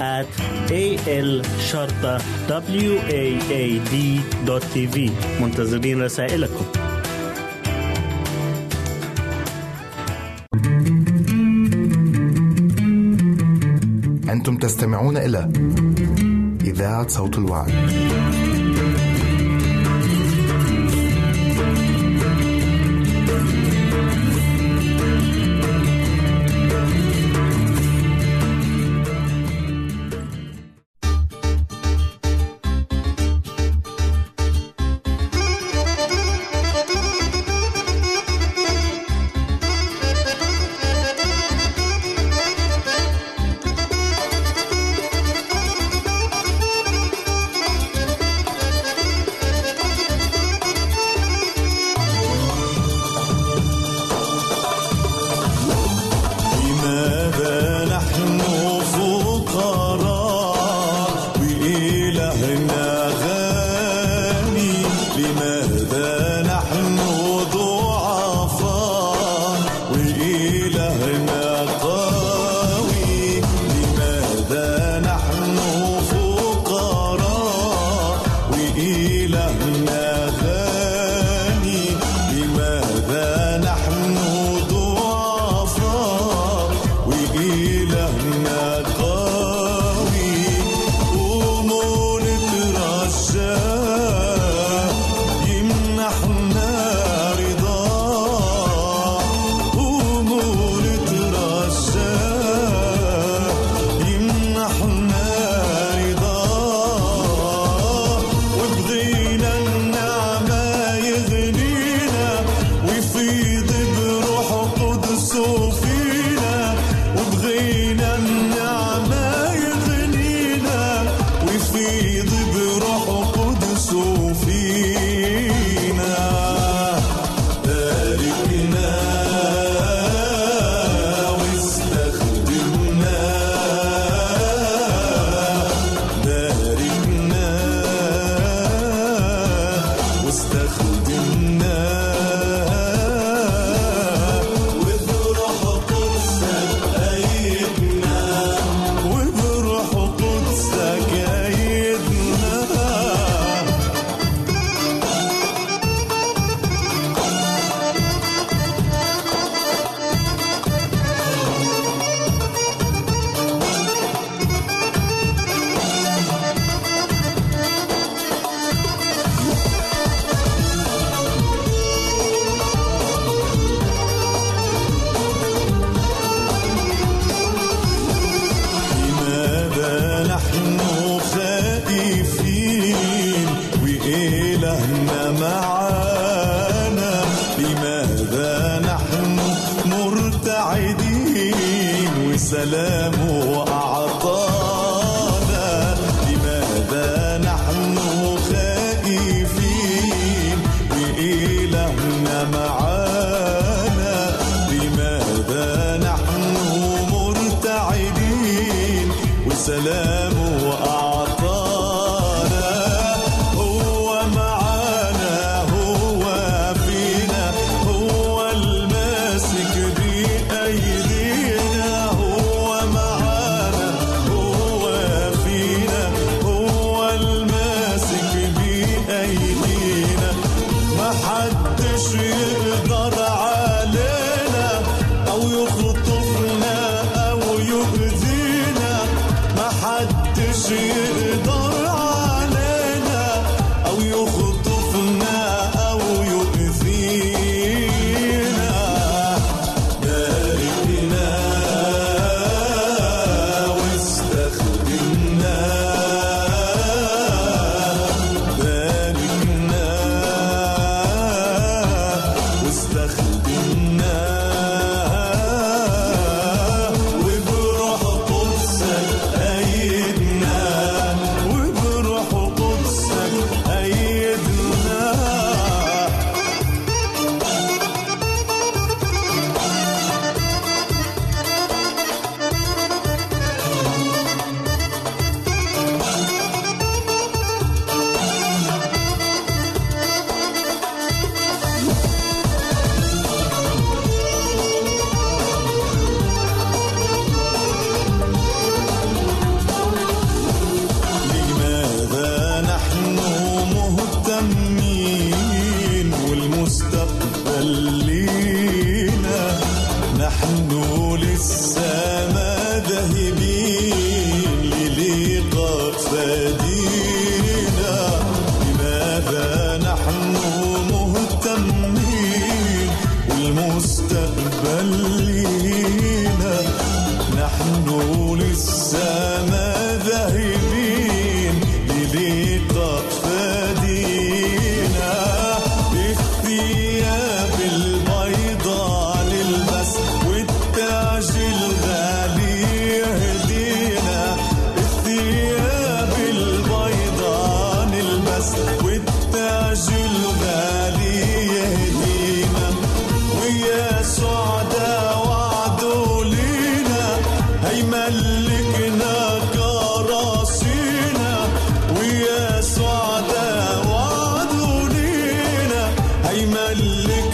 at a l شرطة w a a d دوت تي في منتظرين رسائلكم أنتم تستمعون إلى إذاعة صوت الوعد. هي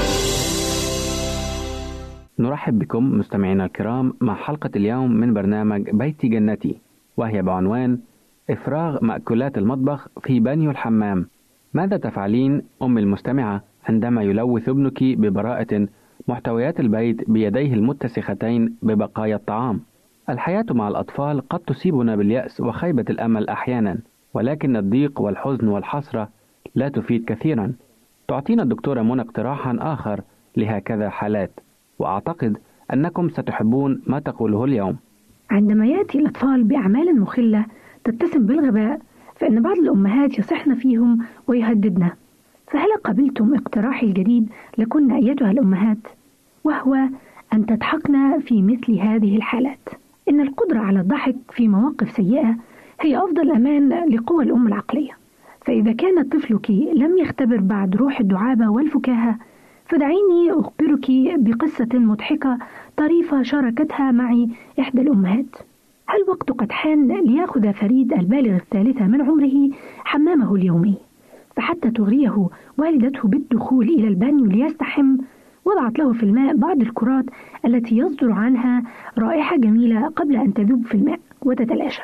نرحب بكم مستمعينا الكرام مع حلقة اليوم من برنامج بيتي جنتي وهي بعنوان إفراغ مأكولات المطبخ في بانيو الحمام. ماذا تفعلين أم المستمعة عندما يلوث ابنك ببراءة محتويات البيت بيديه المتسختين ببقايا الطعام؟ الحياة مع الأطفال قد تصيبنا باليأس وخيبة الأمل أحيانا ولكن الضيق والحزن والحسرة لا تفيد كثيرا. تعطينا الدكتورة منى اقتراحا آخر لهكذا حالات. وأعتقد أنكم ستحبون ما تقوله اليوم. عندما يأتي الأطفال بأعمال مخلة تتسم بالغباء فإن بعض الأمهات يصحن فيهم ويهددن. فهل قبلتم اقتراحي الجديد لكن أيتها الأمهات؟ وهو أن تضحكن في مثل هذه الحالات. إن القدرة على الضحك في مواقف سيئة هي أفضل أمان لقوى الأم العقلية. فإذا كان طفلك لم يختبر بعد روح الدعابة والفكاهة فدعيني أخبرك بقصة مضحكة طريفة شاركتها معي إحدى الأمهات. هل وقت قد حان ليأخذ فريد البالغ الثالثة من عمره حمامه اليومي؟ فحتى تغريه والدته بالدخول إلى البانيو ليستحم وضعت له في الماء بعض الكرات التي يصدر عنها رائحة جميلة قبل أن تذوب في الماء وتتلاشى.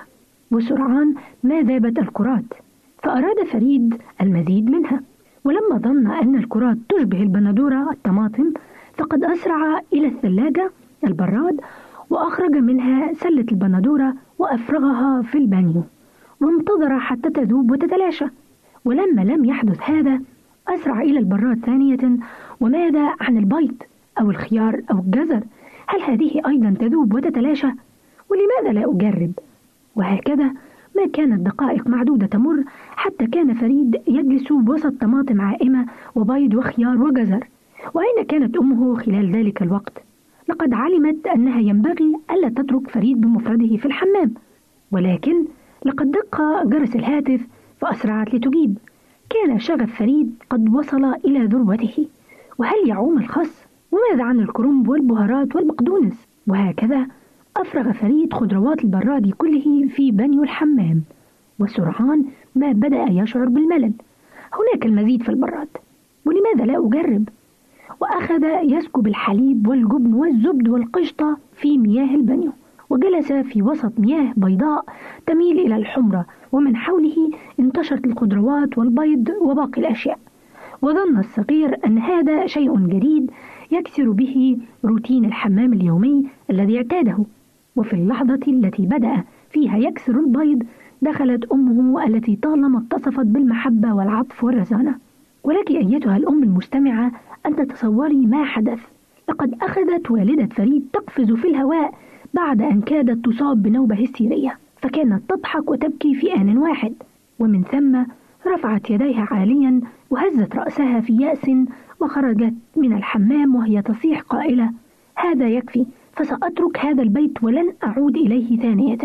وسرعان ما ذابت الكرات فأراد فريد المزيد منها. ولما ظن أن الكرات تشبه البندورة الطماطم فقد أسرع إلى الثلاجة البراد وأخرج منها سلة البندورة وأفرغها في البانيو. وانتظر حتى تذوب وتتلاشى. ولما لم يحدث هذا أسرع إلى البراد ثانية وماذا عن البيض أو الخيار أو الجزر؟ هل هذه أيضا تذوب وتتلاشى؟ ولماذا لا أجرب؟ وهكذا ما كانت دقائق معدودة تمر حتى كان فريد يجلس وسط طماطم عائمة وبيض وخيار وجزر وأين كانت أمه خلال ذلك الوقت؟ لقد علمت أنها ينبغي ألا تترك فريد بمفرده في الحمام ولكن لقد دق جرس الهاتف فأسرعت لتجيب كان شغف فريد قد وصل إلى ذروته وهل يعوم الخس؟ وماذا عن الكرنب والبهارات والبقدونس؟ وهكذا أفرغ فريد خضروات البراد كله في بنيو الحمام. وسرعان ما بدأ يشعر بالملل. هناك المزيد في البراد ولماذا لا أجرب؟ وأخذ يسكب الحليب والجبن والزبد والقشطة في مياه البانيو وجلس في وسط مياه بيضاء تميل إلى الحمرة. ومن حوله انتشرت الخضروات والبيض وباقي الأشياء. وظن الصغير أن هذا شيء جديد يكسر به روتين الحمام اليومي الذي اعتاده. وفي اللحظة التي بدأ فيها يكسر البيض دخلت أمه التي طالما اتصفت بالمحبة والعطف والرزانة. ولك أيتها الأم المستمعة أن تتصوري ما حدث. لقد أخذت والدة فريد تقفز في الهواء بعد أن كادت تصاب بنوبة هستيرية فكانت تضحك وتبكي في آن واحد. ومن ثم رفعت يديها عاليا وهزت رأسها في يأس وخرجت من الحمام وهي تصيح قائلة هذا يكفي فسأترك هذا البيت ولن أعود إليه ثانية.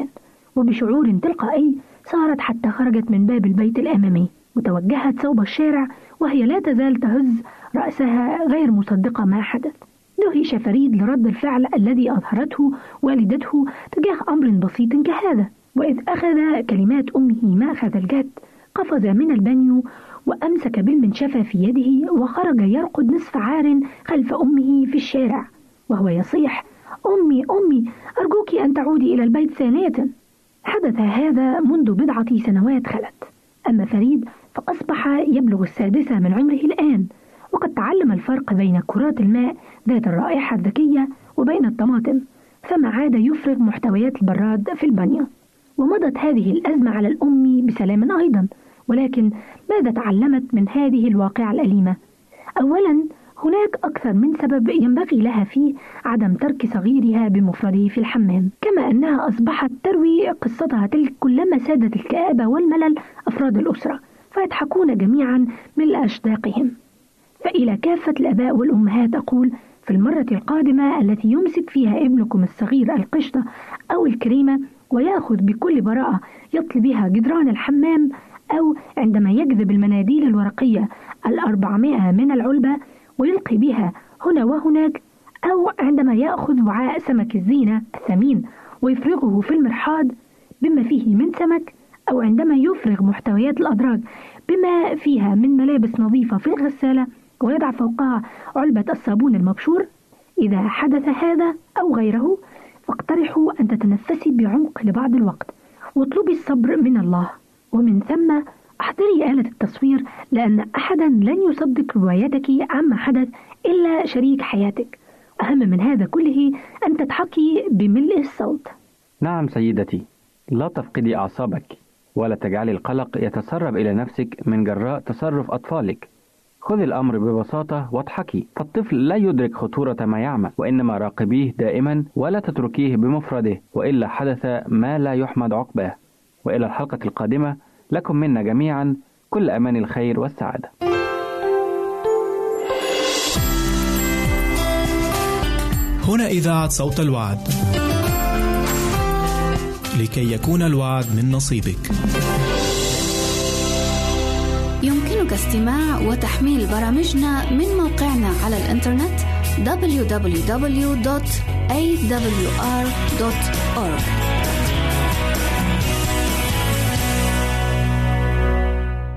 وبشعور تلقائي صارت حتى خرجت من باب البيت الأمامي وتوجهت صوب الشارع وهي لا تزال تهز رأسها غير مصدقة ما حدث. دهش فريد لرد الفعل الذي أظهرته والدته تجاه أمر بسيط كهذا وإذ أخذ كلمات أمه مأخذ الجد قفز من البانيو وأمسك بالمنشفة في يده وخرج يركض نصف عار خلف أمه في الشارع وهو يصيح أمي أمي أرجوك أن تعودي إلى البيت ثانية. حدث هذا منذ بضعة سنوات خلت. أما فريد فأصبح يبلغ السادسة من عمره الآن وقد تعلم الفرق بين كرات الماء ذات الرائحة الزكية وبين الطماطم فما عاد يفرغ محتويات البراد في البانيو. ومضت هذه الأزمة على الأم بسلام أيضا ولكن ماذا تعلمت من هذه الواقعة الأليمة؟ أولا هناك أكثر من سبب ينبغي لها فيه عدم ترك صغيرها بمفرده في الحمام كما أنها أصبحت تروي قصتها تلك كلما سادت الكآبة والملل أفراد الأسرة فيضحكون جميعا من أشداقهم. فإلى كافة الآباء والأمهات أقول في المرة القادمة التي يمسك فيها ابنكم الصغير القشطة أو الكريمة ويأخذ بكل براءة يطلي بها جدران الحمام أو عندما يجذب المناديل الورقية الأربعمائة من العلبة ويلقي بها هنا وهناك أو عندما يأخذ وعاء سمك الزينة الثمين ويفرغه في المرحاض بما فيه من سمك أو عندما يفرغ محتويات الأدراج بما فيها من ملابس نظيفة في الغسالة ويضع فوقها علبة الصابون المبشور إذا حدث هذا أو غيره فاقترحوا أن تتنفسي بعمق لبعض الوقت واطلبي الصبر من الله ومن ثم احضري آلة التصوير لأن أحدا لن يصدق روايتك عما حدث إلا شريك حياتك. أهم من هذا كله أن تضحكي بملء الصوت. نعم سيدتي لا تفقدي أعصابك ولا تجعلي القلق يتسرب إلى نفسك من جراء تصرف أطفالك. خذي الأمر ببساطة واضحكي. فالطفل لا يدرك خطورة ما يعمل وإنما راقبيه دائما ولا تتركيه بمفرده وإلا حدث ما لا يحمد عقباه. وإلى الحلقة القادمة لكم منا جميعا كل أمان الخير والسعادة. هنا إذاعة صوت الوعد. لكي يكون الوعد من نصيبك. يمكنك استماع وتحميل برامجنا من موقعنا على الإنترنت www.awr.org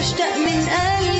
واشتاق من قلبي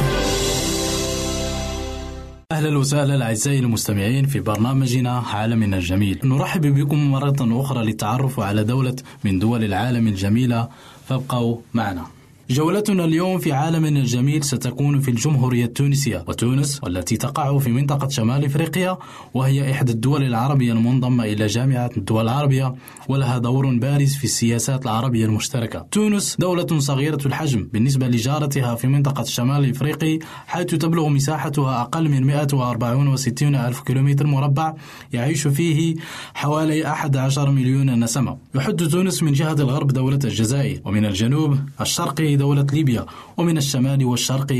أهلا وسهلا أعزائي المستمعين في برنامجنا عالمنا الجميل. نرحب بكم مرة أخرى للتعرف على دولة من دول العالم الجميلة. فابقوا معنا. جولتنا اليوم في عالمنا الجميل ستكون في الجمهورية التونسية وتونس والتي تقع في منطقة شمال إفريقيا وهي إحدى الدول العربية المنضمة إلى جامعة الدول العربية ولها دور بارز في السياسات العربية المشتركة. تونس دولة صغيرة الحجم بالنسبة لجارتها في منطقة الشمال الافريقي حيث تبلغ مساحتها أقل من 164 ألف كيلومتر مربع يعيش فيه حوالي 11 مليون نسمة. يحد تونس من جهة الغرب دولة الجزائر ومن الجنوب الشرقي دولة ليبيا ومن الشمال والشرق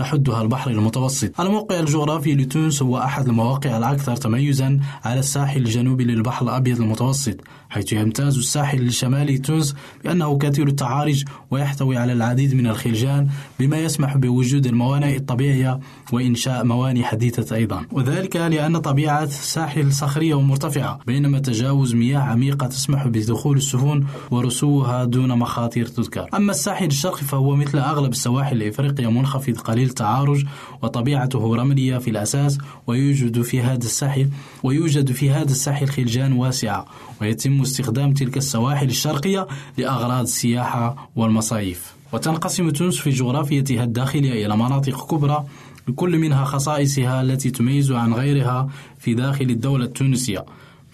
يحدها البحر المتوسط. الموقع الجغرافي لتونس هو أحد المواقع الأكثر تميزا على الساحل الجنوبي للبحر الأبيض المتوسط حيث يمتاز الساحل الشمالي تونس بأنه كثير التعارج ويحتوي على العديد من الخلجان بما يسمح بوجود الموانئ الطبيعية وإنشاء موانئ حديثة أيضا. وذلك لأن طبيعة الساحل صخرية ومرتفعة بينما تجاوز مياه عميقة تسمح بدخول السفن ورسوها دون مخاطر تذكر. أما الساحل الشرقي فهو مثل أغلب السواحل الإفريقية منخفض قليل التعارج وطبيعته رملية في الأساس ويوجد في هذا الساحل ويوجد في هذا الساحل خلجان واسعة ويتم استخدام تلك السواحل الشرقية لأغراض السياحة والمصايف. وتنقسم تونس في جغرافيتها الداخلية إلى مناطق كبرى لكل منها خصائصها التي تميز عن غيرها في داخل الدولة التونسية.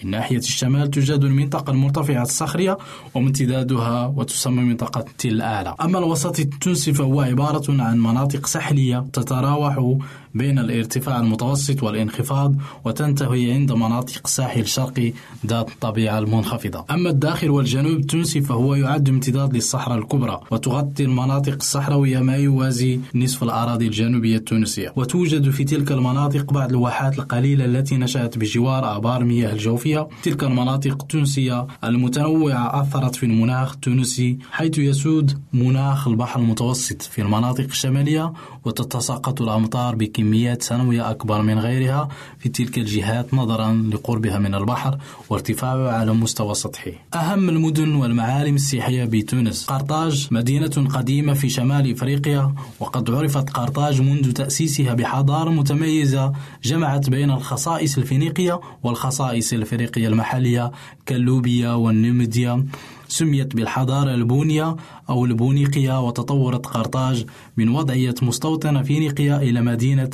من ناحية الشمال توجد المنطقة المرتفعة الصخرية وامتدادها وتسمى منطقة تل أعلى أما الوسط التونسي فهو عبارة عن مناطق ساحلية تتراوح بين الارتفاع المتوسط والانخفاض وتنتهي عند مناطق الساحل الشرقي ذات الطبيعة المنخفضة. أما الداخل والجنوب التونسي فهو يعد امتداد للصحراء الكبرى وتغطي المناطق الصحراوية ما يوازي نصف الأراضي الجنوبية التونسية. وتوجد في تلك المناطق بعض الواحات القليلة التي نشأت بجوار آبار مياه الجوفية. تلك المناطق التونسية المتنوعة أثرت في المناخ التونسي حيث يسود مناخ البحر المتوسط في المناطق الشمالية وتتساقط الأمطار بكميات سنوية أكبر من غيرها في تلك الجهات نظرا لقربها من البحر وارتفاعه على مستوى سطحي. أهم المدن والمعالم السياحية بتونس. قرطاج مدينة قديمة في شمال إفريقيا وقد عرفت قرطاج منذ تأسيسها بحضارة متميزة جمعت بين الخصائص الفينيقية والخصائص الإفريقية المحلية كاللوبيا والنمديا. سميت بالحضارة البونية أو البونيقية وتطورت قرطاج من وضعية مستوطنة فينيقية إلى مدينة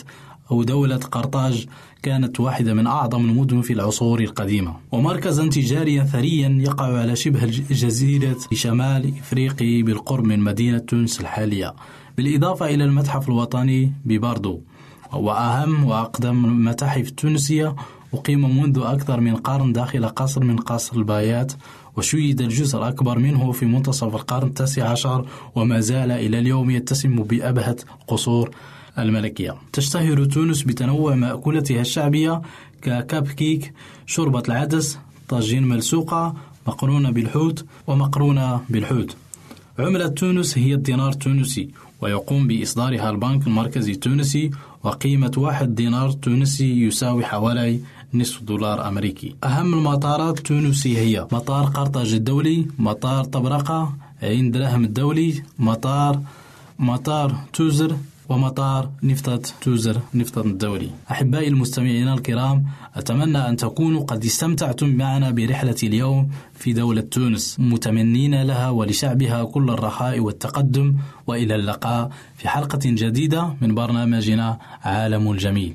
أو دولة قرطاج كانت واحدة من أعظم المدن في العصور القديمة. ومركزا تجاريا ثريا يقع على شبه الجزيرة شمال إفريقي بالقرب من مدينة تونس الحالية. بالإضافة إلى المتحف الوطني بباردو. وهو أهم وأقدم المتاحف التونسية أقيم منذ أكثر من قرن داخل قصر من قصور البايات وشيد الجزء الأكبر منه في منتصف القرن التاسع عشر وما زال إلى اليوم يتسم بأبهة قصور الملكية. تشتهر تونس بتنوع مأكولتها الشعبية ككاب كيك شوربة العدس طاجين ملسوقة مقرونة بالحوت ومقرونة بالحوت. عملة تونس هي الدينار التونسي ويقوم بإصدارها البنك المركزي التونسي وقيمة واحد دينار تونسي يساوي حوالي نصف دولار أمريكي. أهم المطارات التونسية هي مطار قرطاج الدولي مطار طبرقة عين دراهم الدولي مطار مطار توزر ومطار نفطة توزر نفطة الدولي. أحبائي المستمعين الكرام أتمنى أن تكونوا قد استمتعتم معنا برحلة اليوم في دولة تونس. متمنين لها ولشعبها كل الرخاء والتقدم وإلى اللقاء في حلقة جديدة من برنامجنا عالم الجميل.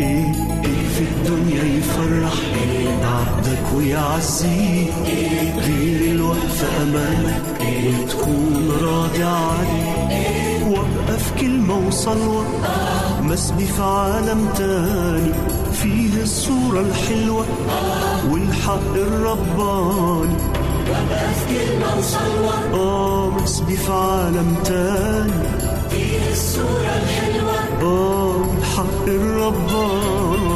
إيه إيه في الدنيا يفرح عبدك ويعزيك غير الوقفة أمامك وتكون راضي عليه وابقى في كلمة وصلوة مسبي في عالم تاني فيه الصورة الحلوة والحق الرباني في كلمة آه مسبي في عالم تاني فيه الصورة الحلوة. آه الحق الرباني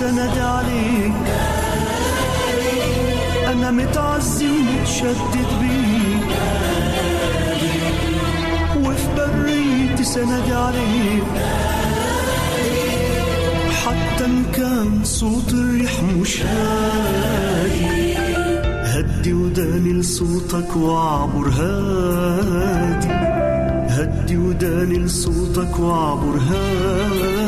سند عليك أنا متعزي ومتشدد بيك وفي بريتي سند عليك حتى إن كان صوت الريح مش هادي. هدي وداني لصوتك واعبر هادي. هدي وداني لصوتك واعبر هادي.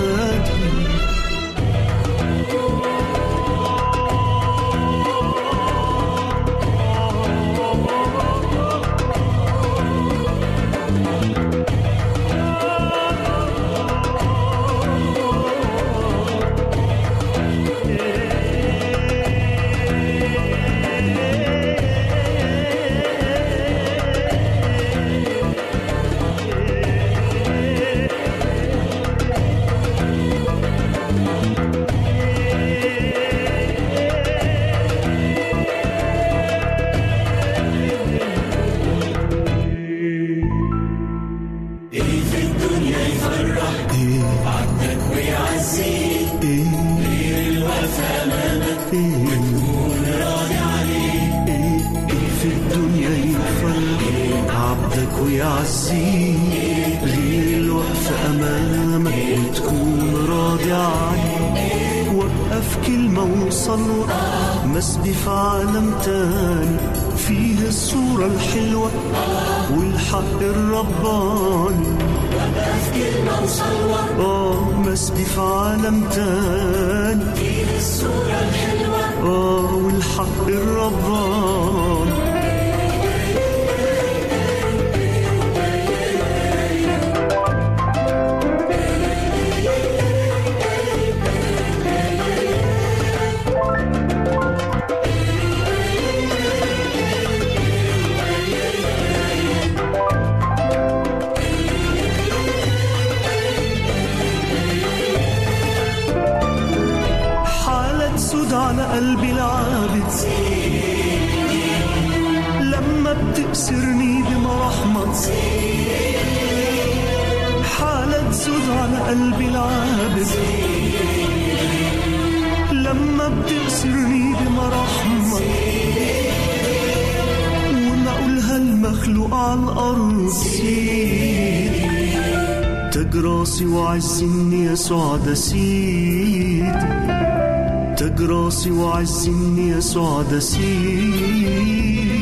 على قلبي العابد. لما بتأسرني بمرحمة ونقولها المخلوق على الأرض. تاج راسي وعز اني يسوع ده سيدي تاج راسي وعز اني يسوع ده سيدي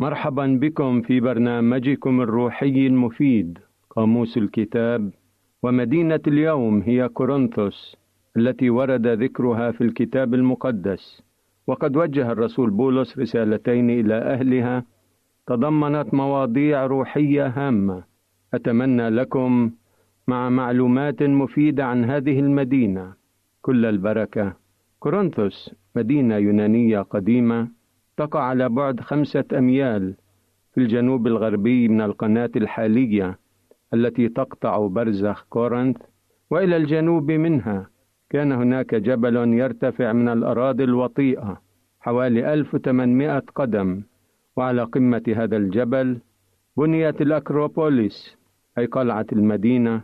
مرحبا بكم في برنامجكم الروحي المفيد قاموس الكتاب ومدينة اليوم هي كورنثوس التي ورد ذكرها في الكتاب المقدس. وقد وجه الرسول بولس رسالتين إلى أهلها تضمنت مواضيع روحية هامة. أتمنى لكم مع معلومات مفيدة عن هذه المدينة. كل البركة. كورنثوس مدينة يونانية قديمة. تقع على بعد خمسة أميال في الجنوب الغربي من القناة الحالية التي تقطع برزخ كورنث وإلى الجنوب منها. كان هناك جبل يرتفع من الأراضي الوطيئة حوالي 1800 قدم وعلى قمة هذا الجبل بنيت الأكروبوليس أي قلعة المدينة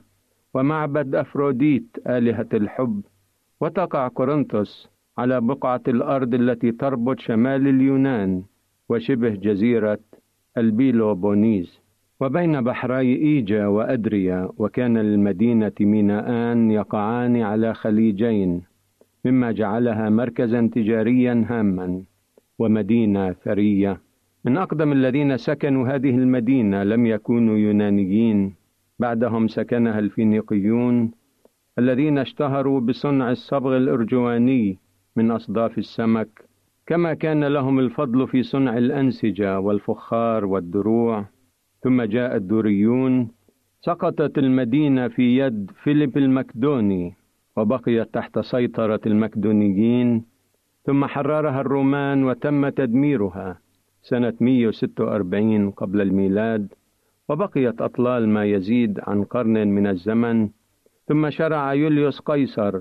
ومعبد أفروديت آلهة الحب وتقع كورنثوس على بقعة الأرض التي تربط شمال اليونان وشبه جزيرة البيلوبونيز وبين بحري إيجا وأدريا وكان للمدينة ميناءان يقعان على خليجين مما جعلها مركزا تجاريا هاما ومدينة ثرية. من أقدم الذين سكنوا هذه المدينة لم يكونوا يونانيين بعدهم سكنها الفينيقيون الذين اشتهروا بصنع الصبغ الأرجواني من أصداف السمك كما كان لهم الفضل في صنع الأنسجة والفخار والدروع. ثم جاء الدوريون سقطت المدينة في يد فيليب المكدوني وبقيت تحت سيطرة المكدونيين. ثم حررها الرومان وتم تدميرها سنة 146 قبل الميلاد. وبقيت أطلال ما يزيد عن قرن من الزمن. ثم شرع يوليوس قيصر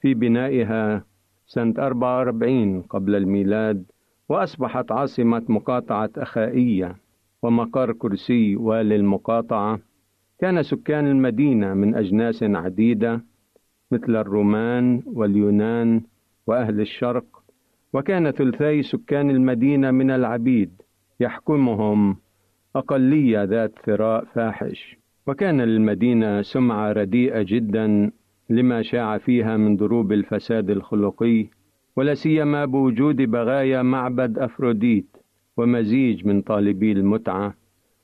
في بنائها سنة 44 قبل الميلاد وأصبحت عاصمة مقاطعة أخائية ومقر كرسي والي المقاطعة. كان سكان المدينة من أجناس عديدة مثل الرومان واليونان وأهل الشرق وكان ثلثي سكان المدينة من العبيد يحكمهم أقلية ذات ثراء فاحش. وكان للمدينة سمعة رديئة جدا لما شاع فيها من ضروب الفساد الخلقي ولا سيما بوجود بغايا معبد أفروديت ومزيج من طالبي المتعة.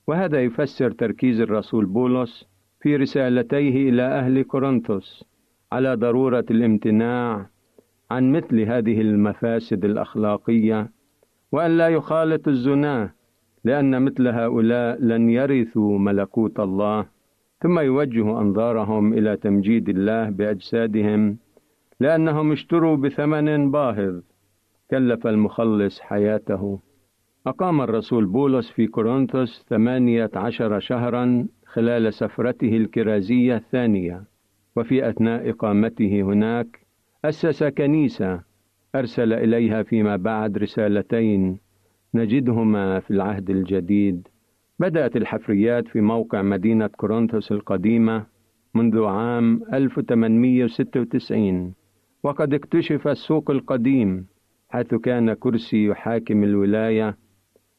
وهذا يفسر تركيز الرسول بولس في رسالتيه إلى أهل كورنثوس على ضرورة الامتناع عن مثل هذه المفاسد الأخلاقية وأن لا يخالط الزناه لأن مثل هؤلاء لن يرثوا ملكوت الله. ثم يوجه أنظارهم إلى تمجيد الله بأجسادهم لأنهم اشتروا بثمن باهظ. كلف المخلص حياته. أقام الرسول بولس في كورنثوس ثمانية عشر شهرا خلال سفرته الكرازية الثانية. وفي أثناء إقامته هناك أسس كنيسة أرسل إليها فيما بعد رسالتين. نجدهما في العهد الجديد. بدأت الحفريات في موقع مدينة كورنثوس القديمة منذ عام 1896 وقد اكتشف السوق القديم حيث كان كرسي يحاكم الولاية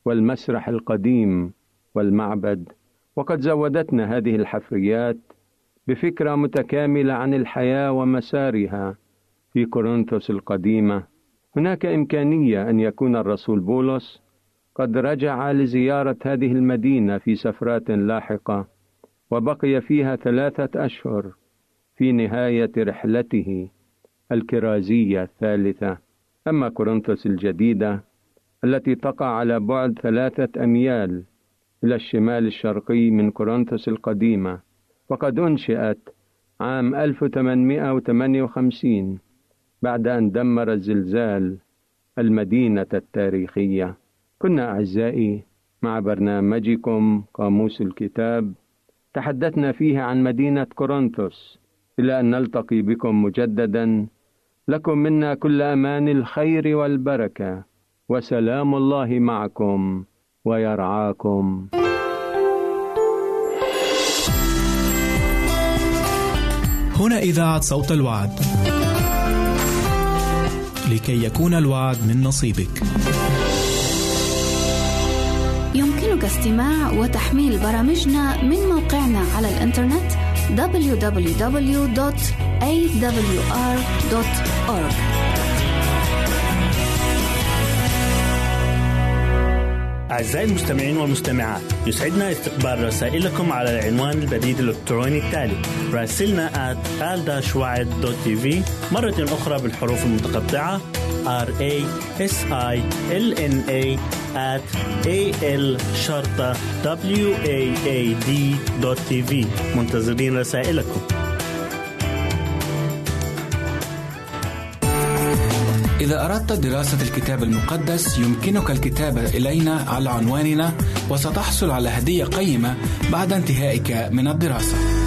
والمسرح القديم والمعبد. وقد زودتنا هذه الحفريات بفكرة متكاملة عن الحياة ومسارها في كورنثوس القديمة. هناك إمكانية أن يكون الرسول بولس قد رجع لزيارة هذه المدينة في سفرات لاحقة وبقي فيها ثلاثة أشهر في نهاية رحلته الكرازية الثالثة. أما كورنثوس الجديدة التي تقع على بعد ثلاثة أميال إلى الشمال الشرقي من كورنثوس القديمة وقد أنشئت عام 1858 بعد أن دمر الزلزال المدينة التاريخية. كنا أعزائي مع برنامجكم قاموس الكتاب. تحدثنا فيه عن مدينة كورنثوس. إلى أن نلتقي بكم مجددا لكم منا كل أمان الخير والبركة. وسلام الله معكم ويرعاكم. هنا إذاعة صوت الوعد. لكي يكون الوعد من نصيبك. يمكنك استماع وتحميل برامجنا من موقعنا على الإنترنت www.awr.org أعزائي المستمعين والمستمعات يسعدنا استقبال رسائلكم على العنوان البريد الإلكتروني التالي راسلنا at مرة أخرى بالحروف المتقطعة r a s i l n a at a l شرطة w a a d تي في منتظرين رسائلكم إذا أردت دراسة الكتاب المقدس يمكنك الكتابة إلينا على عنواننا وستحصل على هدية قيمة بعد انتهائك من الدراسة.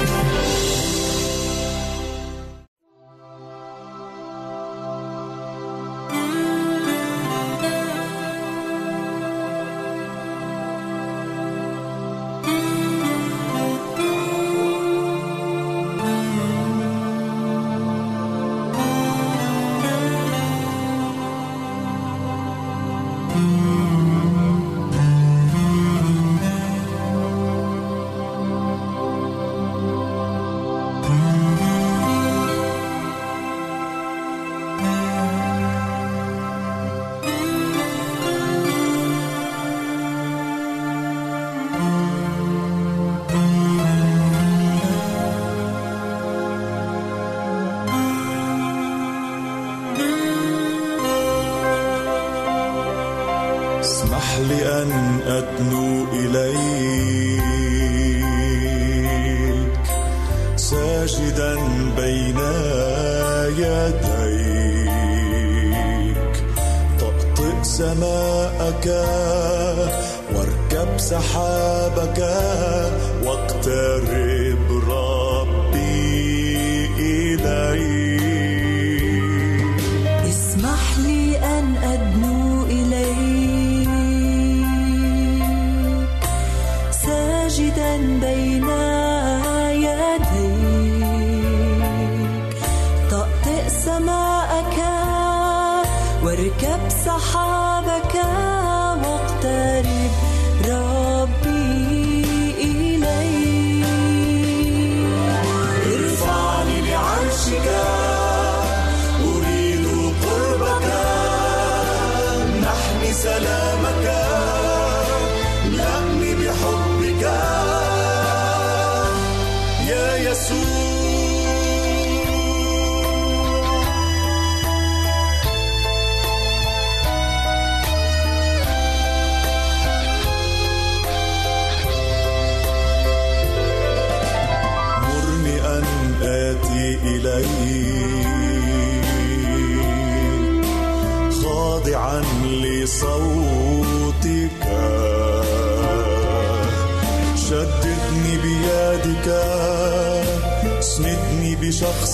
أدنو إليك ساجدا بين يديك. طأطئ سماءك واركب سحابك واقترب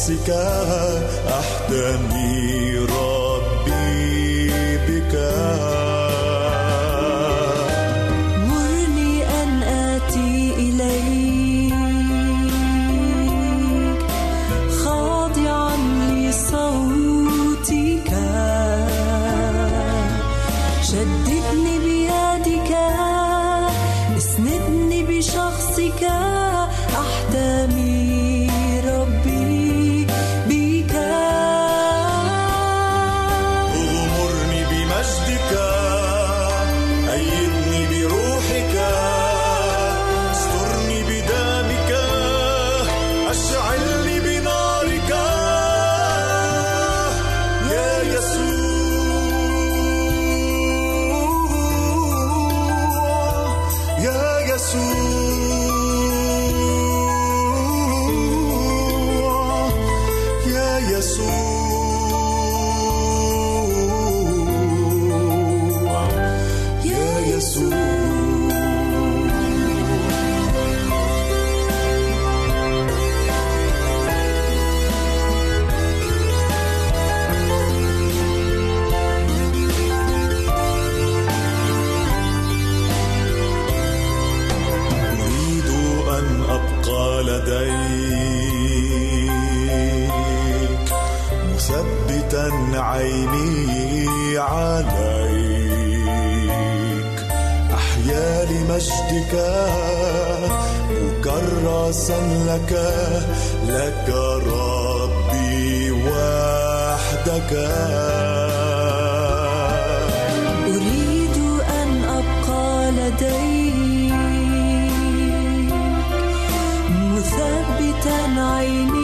بشخصك أحتمي Айли.